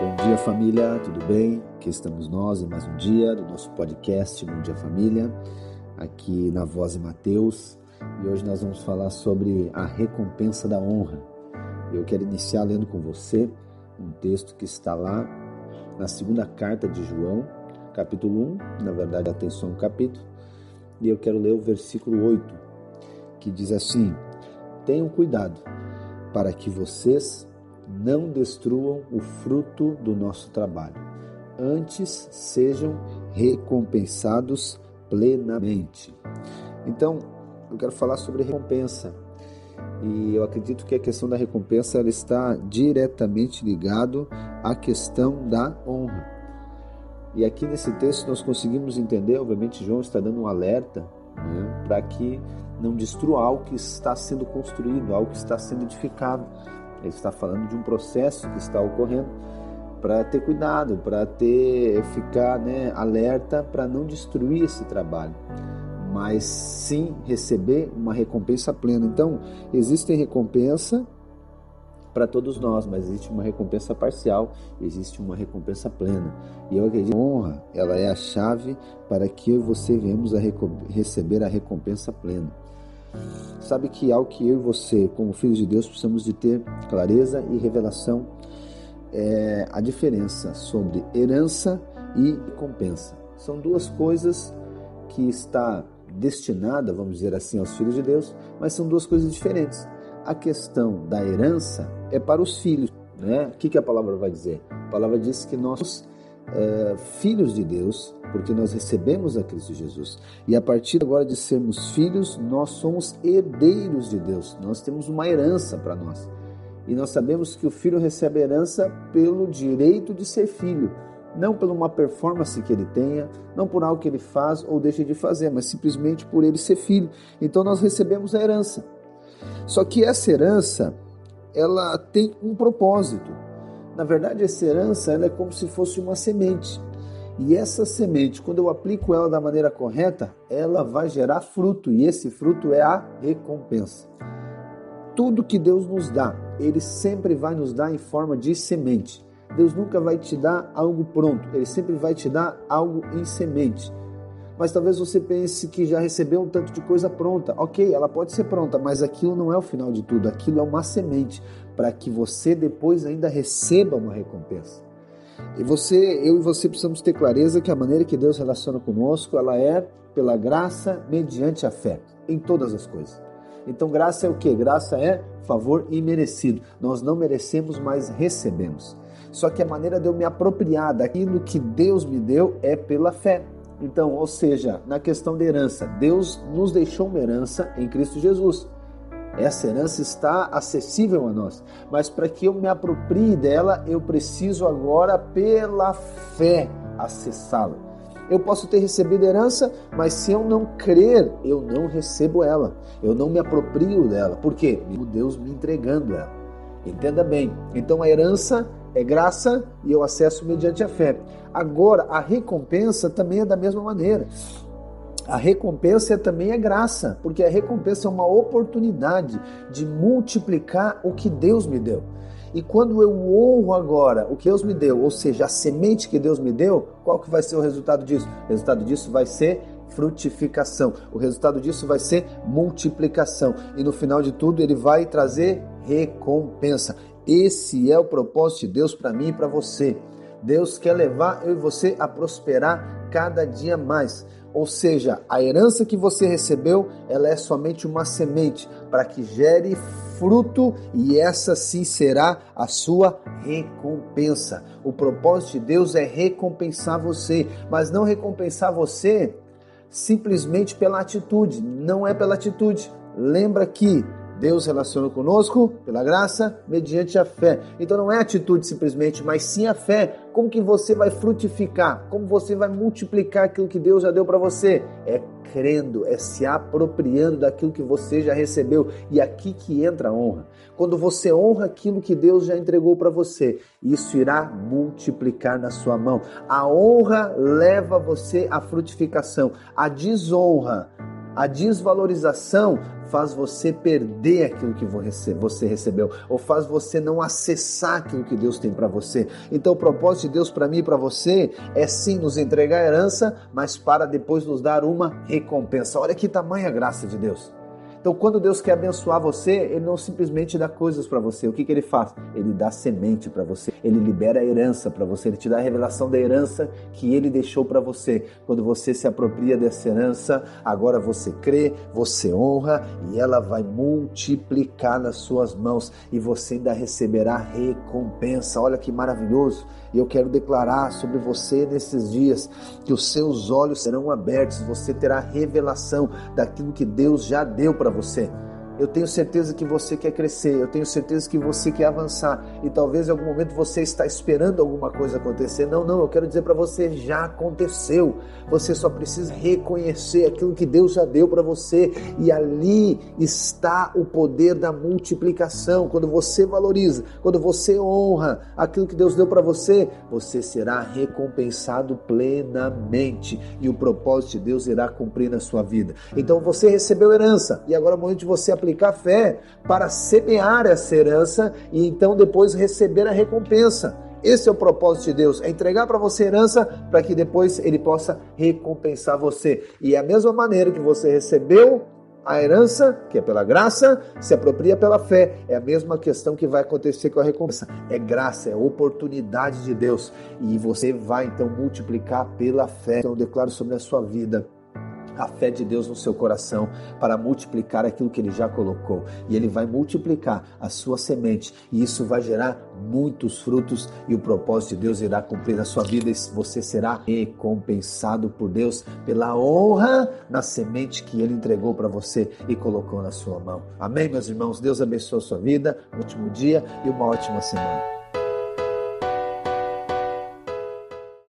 Bom dia, família, tudo bem? Aqui estamos nós em mais um dia do nosso podcast Bom Dia Família, aqui na Voz de Mateus. E hoje nós vamos falar sobre a recompensa da honra. Eu quero iniciar lendo com você um texto que está lá na segunda carta de João, capítulo 1, na verdade, atenção, capítulo, e eu quero ler o versículo 8, que diz assim: Tenham cuidado para que vocês não destruam o fruto do nosso trabalho. Antes sejam recompensados plenamente. Então, eu quero falar sobre recompensa. E eu acredito que a questão da recompensa ela está diretamente ligado à questão da honra. E aqui nesse texto nós conseguimos entender, obviamente João está dando um alerta né, para que não destrua algo que está sendo construído, algo que está sendo edificado. Ele está falando de um processo que está ocorrendo para ter cuidado, para ter ficar né, alerta para não destruir esse trabalho, mas sim receber uma recompensa plena. Então, existe recompensa para todos nós, mas existe uma recompensa parcial, existe uma recompensa plena. E eu acredito que a honra, ela é a chave para que você venhamos a receber a recompensa plena. Sabe que algo que eu e você, como filhos de Deus, precisamos de ter clareza e revelação é a diferença sobre herança e recompensa. São duas coisas que está destinada, vamos dizer assim, aos filhos de Deus, mas são duas coisas diferentes. A questão da herança é para os filhos, né? O que, que a palavra vai dizer? A palavra diz que nós é, filhos de Deus, porque nós recebemos a Cristo Jesus. E a partir agora de sermos filhos, nós somos herdeiros de Deus. Nós temos uma herança para nós. E nós sabemos que o filho recebe a herança pelo direito de ser filho, não por uma performance que ele tenha, não por algo que ele faz ou deixa de fazer, mas simplesmente por ele ser filho. Então nós recebemos a herança. Só que essa herança, ela tem um propósito. Na verdade, essa herança ela é como se fosse uma semente. E essa semente, quando eu aplico ela da maneira correta, ela vai gerar fruto, e esse fruto é a recompensa. Tudo que Deus nos dá, Ele sempre vai nos dar em forma de semente. Deus nunca vai te dar algo pronto, Ele sempre vai te dar algo em semente. Mas talvez você pense que já recebeu um tanto de coisa pronta. Ok, ela pode ser pronta, mas aquilo não é o final de tudo, aquilo é uma semente para que você depois ainda receba uma recompensa. E você, eu e você precisamos ter clareza que a maneira que Deus relaciona conosco, ela é pela graça mediante a fé em todas as coisas. Então graça é o que? Graça é favor imerecido. Nós não merecemos, mas recebemos. Só que a maneira de eu me apropriar daquilo que Deus me deu é pela fé. Então, ou seja, na questão da herança, Deus nos deixou uma herança em Cristo Jesus. Essa herança está acessível a nós, mas para que eu me aproprie dela, eu preciso agora, pela fé, acessá-la. Eu posso ter recebido herança, mas se eu não crer, eu não recebo ela. Eu não me aproprio dela. Por quê? Deus me entregando ela. Entenda bem. Então a herança é graça e eu acesso mediante a fé. Agora, a recompensa também é da mesma maneira. A recompensa também é graça, porque a recompensa é uma oportunidade de multiplicar o que Deus me deu. E quando eu honro agora o que Deus me deu, ou seja, a semente que Deus me deu, qual que vai ser o resultado disso? O resultado disso vai ser frutificação. O resultado disso vai ser multiplicação. E no final de tudo, ele vai trazer recompensa. Esse é o propósito de Deus para mim e para você. Deus quer levar eu e você a prosperar cada dia mais. Ou seja, a herança que você recebeu, ela é somente uma semente para que gere fruto e essa sim será a sua recompensa. O propósito de Deus é recompensar você, mas não recompensar você simplesmente pela atitude, não é pela atitude. Lembra que Deus relaciona conosco pela graça, mediante a fé. Então não é atitude simplesmente, mas sim a fé. Como que você vai frutificar? Como você vai multiplicar aquilo que Deus já deu para você? É crendo, é se apropriando daquilo que você já recebeu. E aqui que entra a honra. Quando você honra aquilo que Deus já entregou para você, isso irá multiplicar na sua mão. A honra leva você à frutificação. A desonra A desvalorização faz você perder aquilo que você recebeu, ou faz você não acessar aquilo que Deus tem para você. Então, o propósito de Deus para mim e para você é sim nos entregar a herança, mas para depois nos dar uma recompensa. Olha que tamanha graça de Deus. Então, quando Deus quer abençoar você, Ele não simplesmente dá coisas para você. O que, que Ele faz? Ele dá semente para você. Ele libera a herança para você. Ele te dá a revelação da herança que Ele deixou para você. Quando você se apropria dessa herança, agora você crê, você honra e ela vai multiplicar nas suas mãos e você ainda receberá recompensa. Olha que maravilhoso! E eu quero declarar sobre você nesses dias que os seus olhos serão abertos, você terá revelação daquilo que Deus já deu para você. Eu tenho certeza que você quer crescer, eu tenho certeza que você quer avançar e talvez em algum momento você está esperando alguma coisa acontecer. Não, não, eu quero dizer para você, já aconteceu. Você só precisa reconhecer aquilo que Deus já deu para você e ali está o poder da multiplicação. Quando você valoriza, quando você honra aquilo que Deus deu para você, você será recompensado plenamente e o propósito de Deus irá cumprir na sua vida. Então você recebeu herança e agora é o momento de você aplicar aplicar fé para semear essa herança e então depois receber a recompensa. Esse é o propósito de Deus, é entregar para você herança para que depois ele possa recompensar você. E é a mesma maneira que você recebeu a herança, que é pela graça, se apropria pela fé. É a mesma questão que vai acontecer com a recompensa. É graça, é oportunidade de Deus. E você vai então multiplicar pela fé. Então eu declaro sobre a sua vida a fé de Deus no seu coração para multiplicar aquilo que ele já colocou. E ele vai multiplicar a sua semente e isso vai gerar muitos frutos e o propósito de Deus irá cumprir na sua vida e você será recompensado por Deus pela honra na semente que ele entregou para você e colocou na sua mão. Amém, meus irmãos? Deus abençoe a sua vida, um ótimo dia e uma ótima semana.